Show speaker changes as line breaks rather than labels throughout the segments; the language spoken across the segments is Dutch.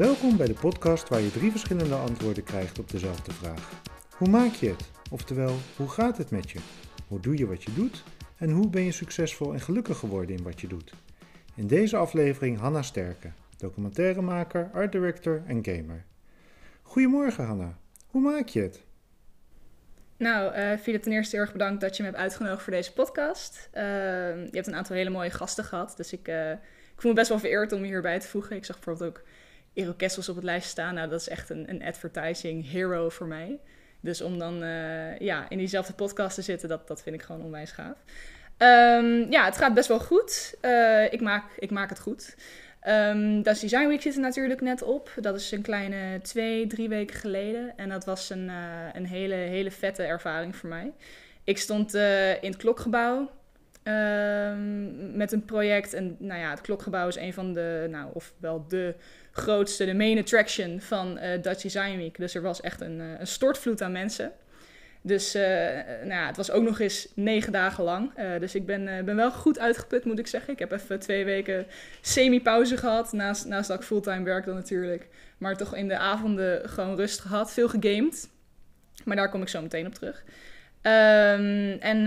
Welkom bij de podcast waar je drie verschillende antwoorden krijgt op dezelfde vraag. Hoe maak je het? Oftewel, hoe gaat het met je? Hoe doe je wat je doet? En hoe ben je succesvol en gelukkig geworden in wat je doet? In deze aflevering Hanna Sterke, documentairemaker, art director en gamer. Goedemorgen Hanna, hoe maak je het?
Nou, uh, Philip, ten eerste heel erg bedankt dat je me hebt uitgenodigd voor deze podcast. Uh, je hebt een aantal hele mooie gasten gehad, dus ik, uh, ik voel me best wel vereerd om je hierbij te voegen. Ik zag bijvoorbeeld ook Ero Kessels op het lijst staan. Nou, dat is echt een, een advertising hero voor mij. Dus om dan ja, in diezelfde podcast te zitten, dat, dat vind ik gewoon onwijs gaaf. Um, ja, het gaat best wel goed. ik, maak, ik maak het goed. Um, dat Design Week zit er natuurlijk net op. Dat is een kleine twee, drie weken geleden. En dat was een, uh, een hele, hele vette ervaring voor mij. Ik stond in het klokgebouw um, met een project. En nou ja, het klokgebouw is een van de, nou, of wel de grootste, de main attraction van uh, Dutch Design Week. Dus er was echt een, een stortvloed aan mensen. Dus uh, nou ja, het was ook nog eens negen dagen lang. Dus ik ben, ben wel goed uitgeput, moet ik zeggen. Ik heb even twee weken semi-pauze gehad. Naast, naast dat ik fulltime werk dan natuurlijk. Maar toch in de avonden gewoon rust gehad. Veel gegamed. Maar daar kom ik zo meteen op terug. Um, en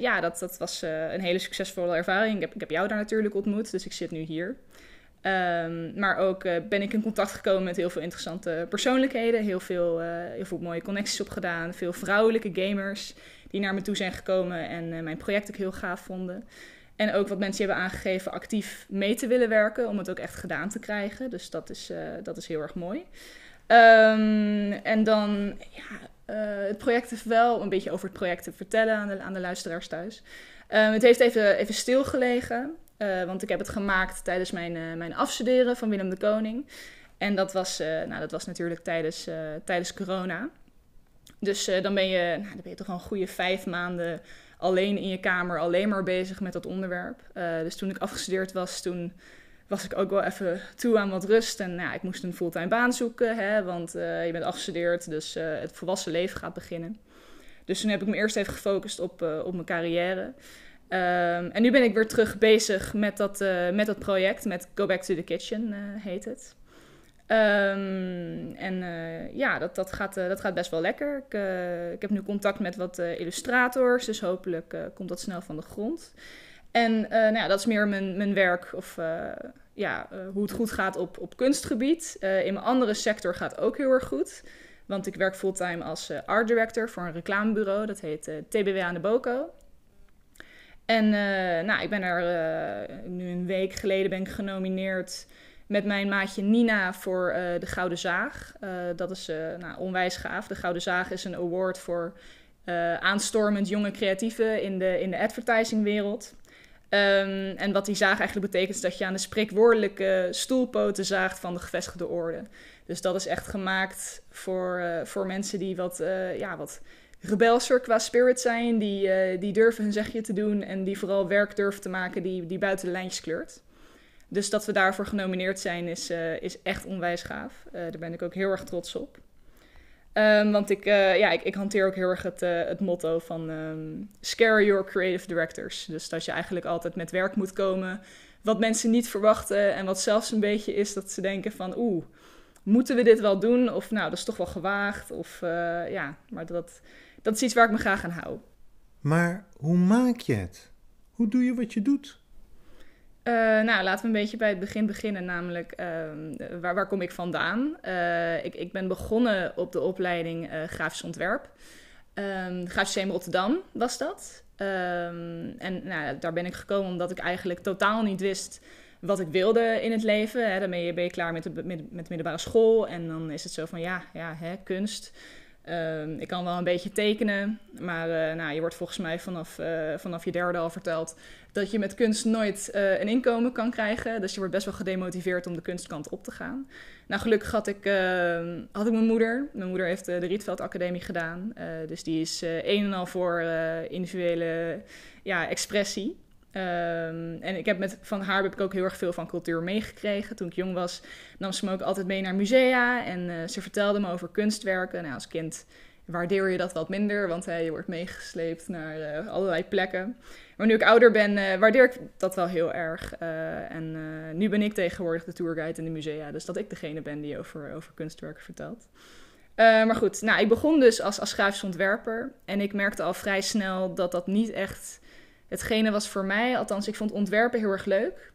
ja, dat, dat was een hele succesvolle ervaring. Ik heb, ik heb jou daar natuurlijk ontmoet, dus ik zit nu hier. Um, maar ook uh, ben ik in contact gekomen met heel veel interessante persoonlijkheden. Heel veel, uh, heel veel mooie connecties opgedaan. Veel vrouwelijke gamers die naar me toe zijn gekomen en uh, mijn project ook heel gaaf vonden. En ook wat mensen hebben aangegeven actief mee te willen werken om het ook echt gedaan te krijgen. Dus dat is, dat is heel erg mooi. Um, en dan, ja, het project heeft wel een beetje over het project te vertellen aan de, aan de luisteraars thuis. Um, het heeft even, even stilgelegen. Uh, want ik heb het gemaakt tijdens mijn, uh, mijn afstuderen van Willem de Koning. En dat was, uh, nou, dat was natuurlijk tijdens, tijdens corona. Dus dan, ben je, nou, dan ben je toch al een goede vijf maanden alleen in je kamer, alleen maar bezig met dat onderwerp. dus toen ik afgestudeerd was, toen was ik ook wel even toe aan wat rust. En nou, ik moest een fulltime baan zoeken, hè, want je bent afgestudeerd, dus het volwassen leven gaat beginnen. Dus toen heb ik me eerst even gefocust op, op mijn carrière. Um, en nu ben ik weer terug bezig met dat, uh, met project, met Go Back to the Kitchen uh, heet het. Um, en uh, ja, dat, dat, gaat, dat gaat best wel lekker. Ik, ik heb nu contact met wat illustrators, dus hopelijk komt dat snel van de grond. En nou ja, dat is meer mijn, mijn werk of ja, hoe het goed gaat op, op kunstgebied. in mijn andere sector gaat ook heel erg goed. Want ik werk fulltime als art director voor een reclamebureau. Dat heet TBW aan de Boko. En uh, nou, ik ben er uh, nu een week geleden ben ik genomineerd met mijn maatje Nina voor uh, de Gouden Zaag. dat is nou, onwijs gaaf. De Gouden Zaag is een award voor aanstormend jonge creatieven in de, in de advertisingwereld. Um, en wat die zaag eigenlijk betekent, is dat je aan de spreekwoordelijke stoelpoten zaagt van de gevestigde orde. Dus dat is echt gemaakt voor, voor mensen die wat, ja, wat rebelser qua spirit zijn, die, uh, die durven hun zegje te doen en die vooral werk durven te maken die, die buiten de lijntjes kleurt. Dus dat we daarvoor genomineerd zijn is, uh, is echt onwijs gaaf. Uh, daar ben ik ook heel erg trots op. Um, want ik, ja, ik, ik, hanteer ook heel erg het, het motto van um, scare your creative directors. Dus dat je eigenlijk altijd met werk moet komen wat mensen niet verwachten en wat zelfs een beetje is dat ze denken van oeh, moeten we dit wel doen? Of nou, dat is toch wel gewaagd. Of ja, maar dat, dat is iets waar ik me graag aan hou.
Maar hoe maak je het? Hoe doe je wat je doet?
Uh, nou, laten we een beetje bij het begin beginnen, namelijk uh, waar, waar kom ik vandaan? Uh, ik, ik ben begonnen op de opleiding grafisch ontwerp. Um, grafisch CM Rotterdam was dat. Um, en nou, daar ben ik gekomen omdat ik eigenlijk totaal niet wist wat ik wilde in het leven. Hè, dan ben je, ben je klaar met de, met, met de middelbare school en dan is het zo van ja, ja hè, kunst. Um, ik kan wel een beetje tekenen, maar uh, nou, je wordt volgens mij vanaf, uh, vanaf je derde al verteld dat je met kunst nooit uh, een inkomen kan krijgen. Dus je wordt best wel gedemotiveerd om de kunstkant op te gaan. Nou, gelukkig had ik, ehm, had ik mijn moeder. Mijn moeder heeft de Rietveld Academie gedaan. dus die is een en al voor individuele ja, expressie. Um, en ik heb met, van haar heb ik ook heel erg veel van cultuur meegekregen. Toen ik jong was, nam ze me ook altijd mee naar musea. En uh, ze vertelde me over kunstwerken. Nou, als kind waardeer je dat wat minder, want je wordt meegesleept naar allerlei plekken. Maar nu ik ouder ben, waardeer ik dat wel heel erg. en nu ben ik tegenwoordig de tourguide in de musea, dus dat ik degene ben die over, over kunstwerken vertelt. maar goed, nou, ik begon dus als, als grafisch ontwerper. En ik merkte al vrij snel dat dat niet echt hetgene was voor mij. Althans, ik vond ontwerpen heel erg leuk.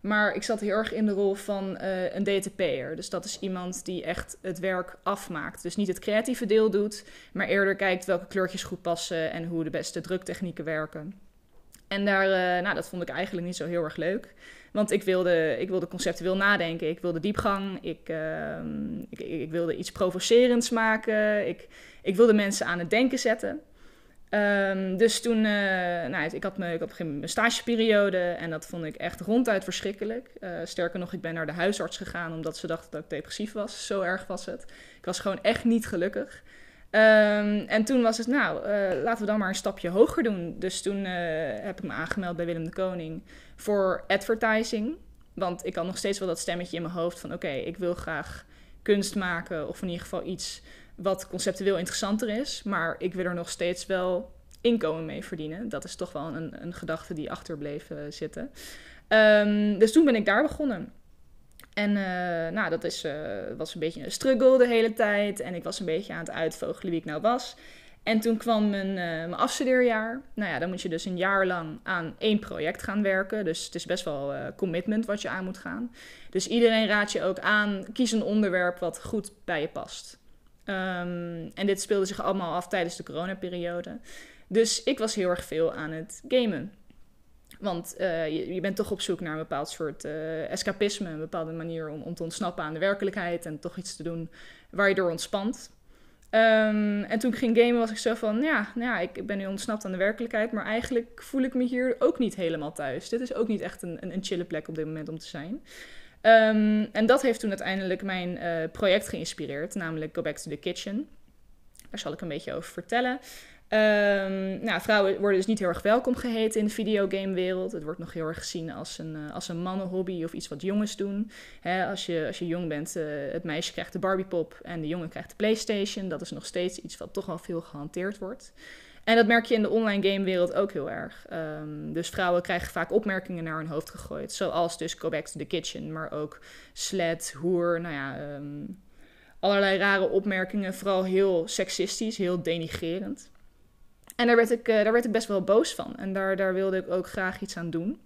Maar ik zat heel erg in de rol van uh, een DTP'er. Dus dat is iemand die echt het werk afmaakt. Dus niet het creatieve deel doet, maar eerder kijkt welke kleurtjes goed passen en hoe de beste druktechnieken werken. En daar, uh, nou, dat vond ik eigenlijk niet zo heel erg leuk. Want ik wilde, ik wilde conceptueel nadenken, ik wilde diepgang, ik, uh, ik, ik, wilde iets provocerends maken, ik, ik wilde mensen aan het denken zetten. Um, dus toen, uh, nou, ik had, me, ik had mijn stageperiode en dat vond ik echt ronduit verschrikkelijk. Uh, sterker nog, ik ben naar de huisarts gegaan omdat ze dachten dat ik depressief was. Zo erg was het. Ik was gewoon echt niet gelukkig. Um, en toen was het, nou, uh, laten we dan maar een stapje hoger doen. Dus toen heb ik me aangemeld bij Willem de Koning voor advertising. Want ik had nog steeds wel dat stemmetje in mijn hoofd van, oké, ik wil graag kunst maken of in ieder geval iets wat conceptueel interessanter is, maar ik wil er nog steeds wel inkomen mee verdienen. Dat is toch wel een, een gedachte die achterbleef uh, zitten. Um, dus toen ben ik daar begonnen. En uh, nou, dat is, uh, was een beetje een struggle de hele tijd. En ik was een beetje aan het uitvogelen wie ik nou was. En toen kwam mijn, mijn afstudeerjaar. Nou ja, dan moet je dus een jaar lang aan één project gaan werken. Dus het is best wel commitment wat je aan moet gaan. Dus iedereen raadt je ook aan, kies een onderwerp wat goed bij je past. Um, en dit speelde zich allemaal af tijdens de coronaperiode. Dus ik was heel erg veel aan het gamen. Want uh, je, bent toch op zoek naar een bepaald soort uh, escapisme, een bepaalde manier om, om te ontsnappen aan de werkelijkheid en toch iets te doen waar je door ontspant. Um, en toen ik ging gamen was ik zo van, ja, nou ja, ik ben nu ontsnapt aan de werkelijkheid, maar eigenlijk voel ik me hier ook niet helemaal thuis. Dit is ook niet echt een, een, een chille plek op dit moment om te zijn. Um, en dat heeft toen uiteindelijk mijn uh, project geïnspireerd, namelijk Go Back to the Kitchen. Daar zal ik een beetje over vertellen. Um, nou, vrouwen worden dus niet heel erg welkom geheten in de videogamewereld. Het wordt nog heel erg gezien als een, uh, als een mannenhobby of iets wat jongens doen. Als, je, als je jong bent, uh, het meisje krijgt de Barbiepop en de jongen krijgt de PlayStation. Dat is nog steeds iets wat toch al veel gehanteerd wordt. En dat merk je in de online gamewereld ook heel erg. Um, dus vrouwen krijgen vaak opmerkingen naar hun hoofd gegooid. Zoals dus Go Back to the Kitchen, maar ook sled, hoer, nou ja, um, allerlei rare opmerkingen. Vooral heel seksistisch, heel denigrerend. En daar werd ik, uh, daar werd ik best wel boos van. En daar, daar wilde ik ook graag iets aan doen.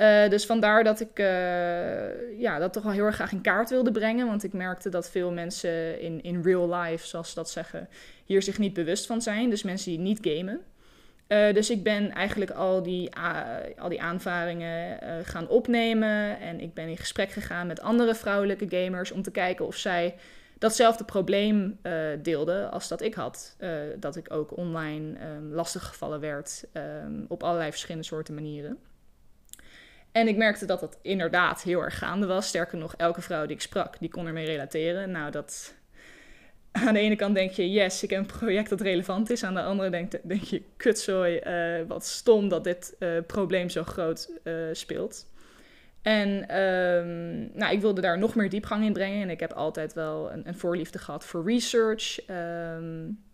Uh, dus vandaar dat ik uh, ja, dat toch wel heel erg graag in kaart wilde brengen. Want ik merkte dat veel mensen in, in real life, zoals ze dat zeggen, hier zich niet bewust van zijn. Dus mensen die niet gamen. Uh, dus ik ben eigenlijk al die, al die aanvaringen gaan opnemen. En ik ben in gesprek gegaan met andere vrouwelijke gamers om te kijken of zij datzelfde probleem deelden als dat ik had. dat ik ook online um, lastiggevallen werd um, op allerlei verschillende soorten manieren. En ik merkte dat dat inderdaad heel erg gaande was. Sterker nog, elke vrouw die ik sprak, die kon ermee relateren. Nou, dat... Aan de ene kant denk je, yes, ik heb een project dat relevant is. Aan de andere denk, denk je, kutzooi, uh, wat stom dat dit uh, probleem zo groot uh, speelt. En um, nou, ik wilde daar nog meer diepgang in brengen. En ik heb altijd wel een, een voorliefde gehad voor research. Um,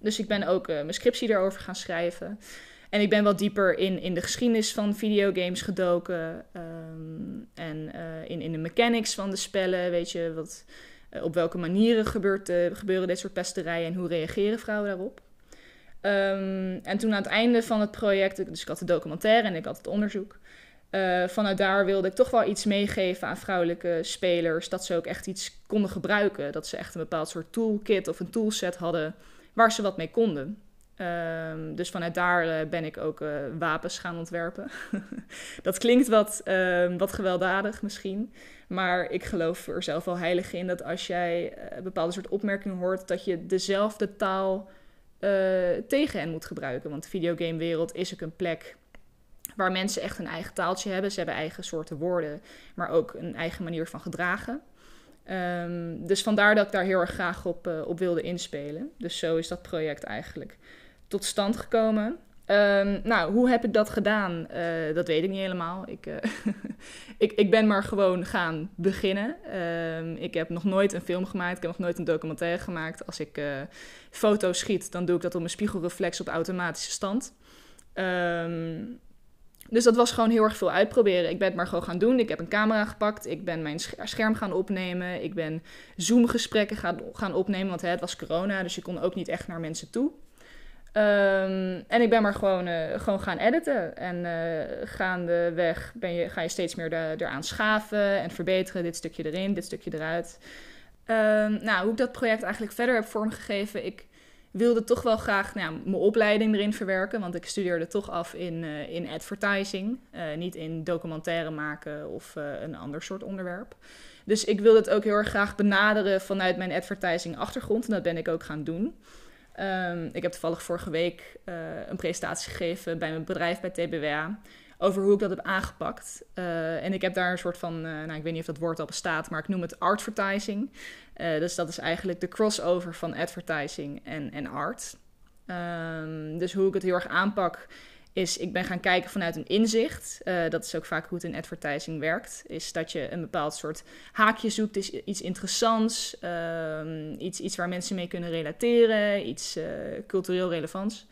dus ik ben ook mijn scriptie daarover gaan schrijven. En ik ben wat dieper in, in de geschiedenis van videogames gedoken. Um, en uh, in, in de mechanics van de spellen. Weet je, wat, uh, op welke manieren gebeurt, uh, gebeuren dit soort pesterijen en hoe reageren vrouwen daarop. Um, en toen aan het einde van het project, dus ik had de documentaire en ik had het onderzoek. vanuit daar wilde ik toch wel iets meegeven aan vrouwelijke spelers. Dat ze ook echt iets konden gebruiken. Dat ze echt een bepaald soort toolkit of een toolset hadden waar ze wat mee konden. Um, dus vanuit daar uh, ben ik ook uh, wapens gaan ontwerpen. dat klinkt wat, uh, wat gewelddadig misschien. Maar ik geloof er zelf wel heilig in dat als jij een eh, bepaalde soort opmerkingen hoort, dat je dezelfde taal tegen hen moet gebruiken. Want de videogamewereld is ook een plek waar mensen echt een eigen taaltje hebben. Ze hebben eigen soorten woorden, maar ook een eigen manier van gedragen. Um, dus vandaar dat ik daar heel erg graag op, op wilde inspelen. Dus zo is dat project eigenlijk tot stand gekomen. Ehm, nou, hoe heb ik dat gedaan? Eh, dat weet ik niet helemaal. Ik, uh, ik, ik ben maar gewoon gaan beginnen. Ehm, ik heb nog nooit een film gemaakt. Ik heb nog nooit een documentaire gemaakt. Als ik uh, foto's schiet, dan doe ik dat op mijn spiegelreflex op automatische stand. Um, dus dat was gewoon heel erg veel uitproberen. Ik ben het maar gewoon gaan doen. Ik heb een camera gepakt. Ik ben mijn scherm gaan opnemen. Ik ben Zoom-gesprekken gaan, gaan opnemen. Want hè, het was corona, dus je kon ook niet echt naar mensen toe. Um, en ik ben maar gewoon, uh, gewoon gaan editen. En uh, gaandeweg ben je, ga je steeds meer eraan schaven en verbeteren. Dit stukje erin, dit stukje eruit. Um, nou, hoe ik dat project eigenlijk verder heb vormgegeven. Ik wilde toch wel graag nou, mijn opleiding erin verwerken. Want ik studeerde toch af in, uh, in advertising. niet in documentaire maken of een ander soort onderwerp. Dus ik wilde het ook heel erg graag benaderen vanuit mijn advertising achtergrond. En dat ben ik ook gaan doen. Um, ik heb toevallig vorige week uh, een presentatie gegeven bij mijn bedrijf bij TBWA over hoe ik dat heb aangepakt. Uh, en ik heb daar een soort van, uh, nou ik weet niet of dat woord al bestaat, maar ik noem het advertising. dus dat is eigenlijk de crossover van advertising en, en art. Um, dus hoe ik het heel erg aanpak is ik ben gaan kijken vanuit een inzicht. Uh, dat is ook vaak hoe het in advertising werkt. Is dat je een bepaald soort haakje zoekt, is iets interessants, um, iets, iets waar mensen mee kunnen relateren, iets uh, cultureel relevants.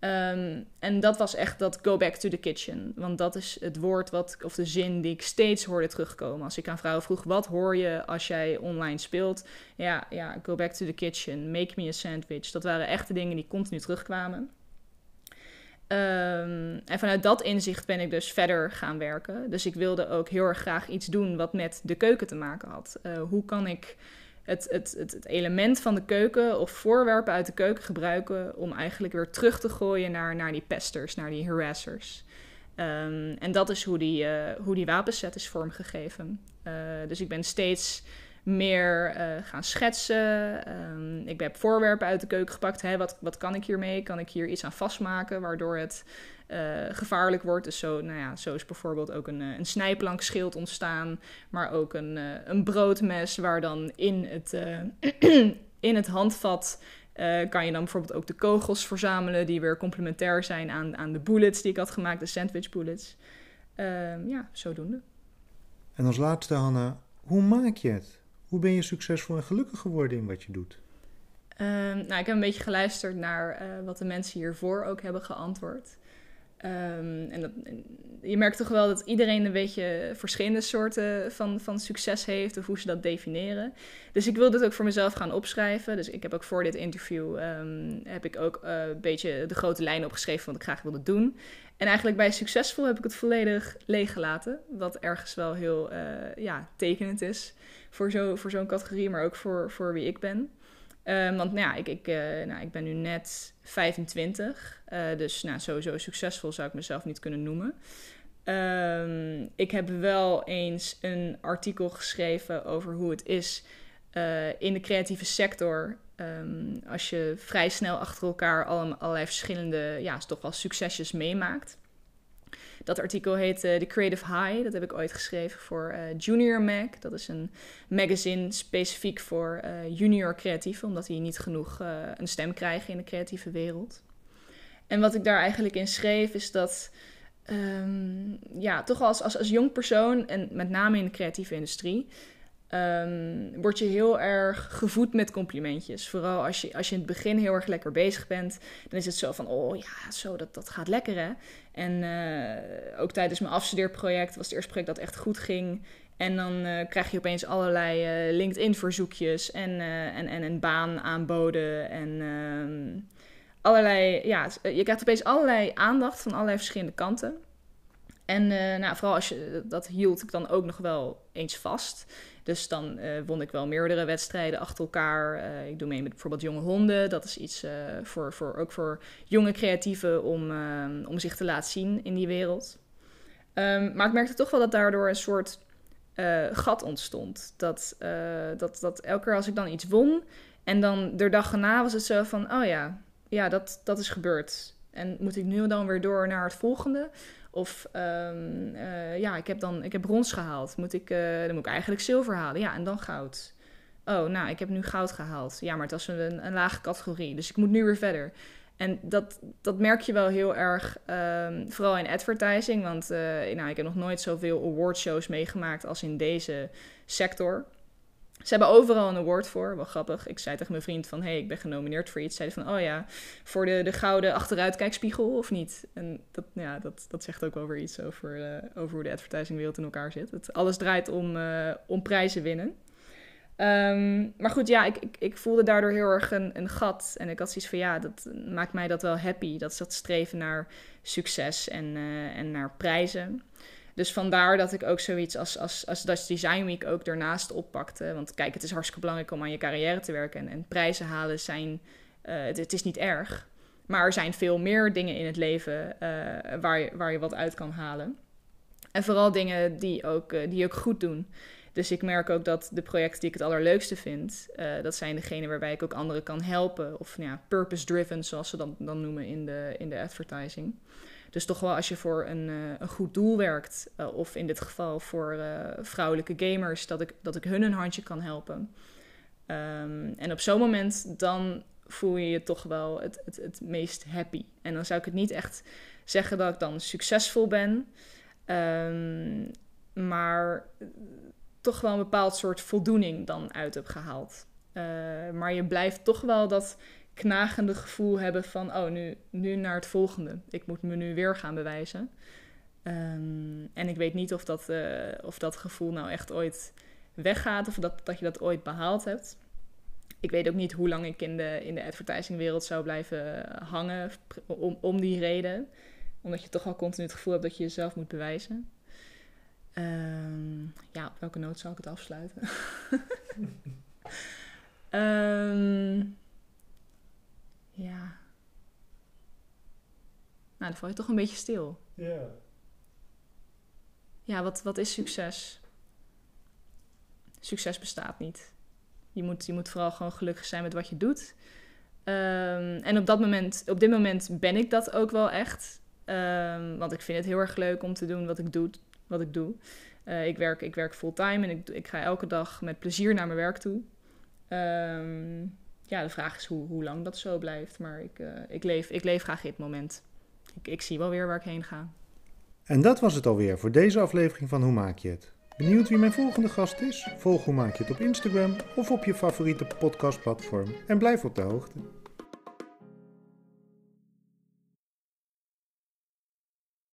Um, en dat was echt dat go back to the kitchen. Want dat is het woord wat, of de zin die ik steeds hoorde terugkomen. Als ik aan vrouwen vroeg, wat hoor je als jij online speelt? Ja, ja, go back to the kitchen, make me a sandwich. Dat waren echt de dingen die continu terugkwamen. Um, en vanuit dat inzicht ben ik dus verder gaan werken. Dus ik wilde ook heel erg graag iets doen wat met de keuken te maken had. Uh, hoe kan ik het, het, het, het, element van de keuken of voorwerpen uit de keuken gebruiken om eigenlijk weer terug te gooien naar, naar die pesters, naar die harassers. Um, en dat is hoe die, uh, hoe die wapenset is vormgegeven. Uh, dus ik ben steeds meer uh, gaan schetsen. Um, ik heb voorwerpen uit de keuken gepakt. Hè, wat, wat kan ik hiermee? Kan ik hier iets aan vastmaken waardoor het uh, gevaarlijk wordt? Dus zo, nou ja, zo is bijvoorbeeld ook een, eh, een snijplankschild ontstaan. Maar ook een, een broodmes waar dan in het, in het handvat... kan je dan bijvoorbeeld ook de kogels verzamelen... die weer complementair zijn aan, aan de bullets die ik had gemaakt. De sandwich bullets. Ehm, ja, zodoende.
En als laatste, Hanna, hoe maak je het? Hoe ben je succesvol en gelukkig geworden in wat je doet?
Um, nou, ik heb een beetje geluisterd naar uh, wat de mensen hiervoor ook hebben geantwoord. Um, en je merkt toch wel dat iedereen een beetje verschillende soorten van, van succes heeft of hoe ze dat definiëren. Dus ik wil dit ook voor mezelf gaan opschrijven. Dus ik heb ook voor dit interview um, heb ik ook uh, een beetje de grote lijnen opgeschreven wat ik graag wilde doen. En eigenlijk bij succesvol heb ik het volledig leeggelaten. Wat ergens wel heel uh, ja, tekenend is voor, voor zo'n categorie, maar ook voor, voor wie ik ben. Um, want nou ja, ik, ik, uh, nou, ik ben nu net 25, uh, dus nou, sowieso succesvol zou ik mezelf niet kunnen noemen. Um, ik heb wel eens een artikel geschreven over hoe het is uh, in de creatieve sector. Um, als je vrij snel achter elkaar allerlei verschillende, ja, toch wel succesjes meemaakt. Dat artikel heet uh, The Creative High. Dat heb ik ooit geschreven voor uh, Junior Mag. Dat is een magazine specifiek voor uh, junior creatieven, omdat die niet genoeg een stem krijgen in de creatieve wereld. En wat ik daar eigenlijk in schreef is dat, um, ja, toch als, als, als jong persoon en met name in de creatieve industrie, um, word je heel erg gevoed met complimentjes. Vooral als je, als je in het begin heel erg lekker bezig bent, dan is het zo van, oh ja, zo, dat, dat gaat lekker hè. En uh, ook tijdens mijn afstudeerproject was het eerste project dat echt goed ging. En dan uh, krijg je opeens allerlei uh, LinkedIn-verzoekjes en, en, en een baan aanboden. En ehm, allerlei, ja, je krijgt opeens allerlei aandacht van allerlei verschillende kanten. En nou, vooral als je, dat hield ik dan ook nog wel eens vast. Dus dan uh, won ik wel meerdere wedstrijden achter elkaar. Uh, ik doe mee met bijvoorbeeld jonge honden. Dat is iets uh, voor, voor, ook voor jonge creatieven om, om zich te laten zien in die wereld. Um, maar ik merkte toch wel dat daardoor een soort gat ontstond. Dat, dat, dat elke keer als ik dan iets won en dan de dag erna was het zo van: oh ja, ja dat, dat is gebeurd. En moet ik nu dan weer door naar het volgende? Of um, uh, ja, ik heb dan ik heb brons gehaald. Moet ik, uh, dan moet ik eigenlijk zilver halen. Ja, en dan goud. Oh, nou, ik heb nu goud gehaald. Ja, maar het was een, een lage categorie. Dus ik moet nu weer verder. En dat, dat merk je wel heel erg, ehm, vooral in advertising. Want uh, nou, ik heb nog nooit zoveel awardshows meegemaakt als in deze sector. Ze hebben overal een award voor, wel grappig. Ik zei tegen mijn vriend van, hey, ik ben genomineerd voor iets. Zei van, oh ja, voor de, de gouden achteruitkijkspiegel of niet? En dat, ja, dat, dat zegt ook wel weer iets over, uh, over hoe de advertisingwereld in elkaar zit. Het, alles draait om, uh, om prijzen winnen. Um, maar goed, ja, ik, ik, ik, voelde daardoor heel erg een, een gat. En ik had zoiets van, ja, dat maakt mij dat wel happy. Dat is dat streven naar succes en, uh, en naar prijzen. Dus vandaar dat ik ook zoiets als, als, als Dutch Design Week ook ernaast oppakte. Want kijk, het is hartstikke belangrijk om aan je carrière te werken. En, en prijzen halen zijn, uh, het, is niet erg. Maar er zijn veel meer dingen in het leven uh, waar, je, waar je wat uit kan halen. En vooral dingen die ook, uh, die ook goed doen. Dus ik merk ook dat de projecten die ik het allerleukste vind, dat zijn degene waarbij ik ook anderen kan helpen. Of nou ja, purpose-driven, zoals ze dat dan noemen in de, in de advertising. Dus toch wel als je voor een, uh, een goed doel werkt, uh, of in dit geval voor vrouwelijke gamers, dat ik, dat ik hun een handje kan helpen. Um, en op zo'n moment dan voel je je toch wel het, het, het meest happy. En dan zou ik het niet echt zeggen dat ik dan succesvol ben. Um, maar toch wel een bepaald soort voldoening dan uit heb gehaald. Maar je blijft toch wel dat knagende gevoel hebben van... oh, nu, nu naar het volgende. Ik moet me nu weer gaan bewijzen. Um, en ik weet niet of dat, uh, of dat gevoel nou echt ooit weggaat... of dat, dat je dat ooit behaald hebt. Ik weet ook niet hoe lang ik in de, in de advertisingwereld zou blijven hangen... om, om die reden. Omdat je toch al continu het gevoel hebt dat je jezelf moet bewijzen. Um, ja, op welke noot zal ik het afsluiten? um, ja. Nou, dan val je toch een beetje stil.
Ja.
Ja, wat, wat is succes? Succes bestaat niet. Je moet, je moet vooral gewoon gelukkig zijn met wat je doet. Um, en op, dat moment, op dit moment ben ik dat ook wel echt. Um, want ik vind het heel erg leuk om te doen wat ik doe wat ik doe. Uh, ik, werk, ik werk fulltime en ik, ik ga elke dag met plezier naar mijn werk toe. Um, ja, de vraag is hoe, hoe lang dat zo blijft. Maar ik, uh, ik, leef, ik leef graag in het moment. Ik, ik zie wel weer waar ik heen ga.
En dat was het alweer voor deze aflevering van Hoe Maak je het? Benieuwd wie mijn volgende gast is? Volg Hoe Maak je het op Instagram of op je favoriete podcastplatform en blijf op de hoogte.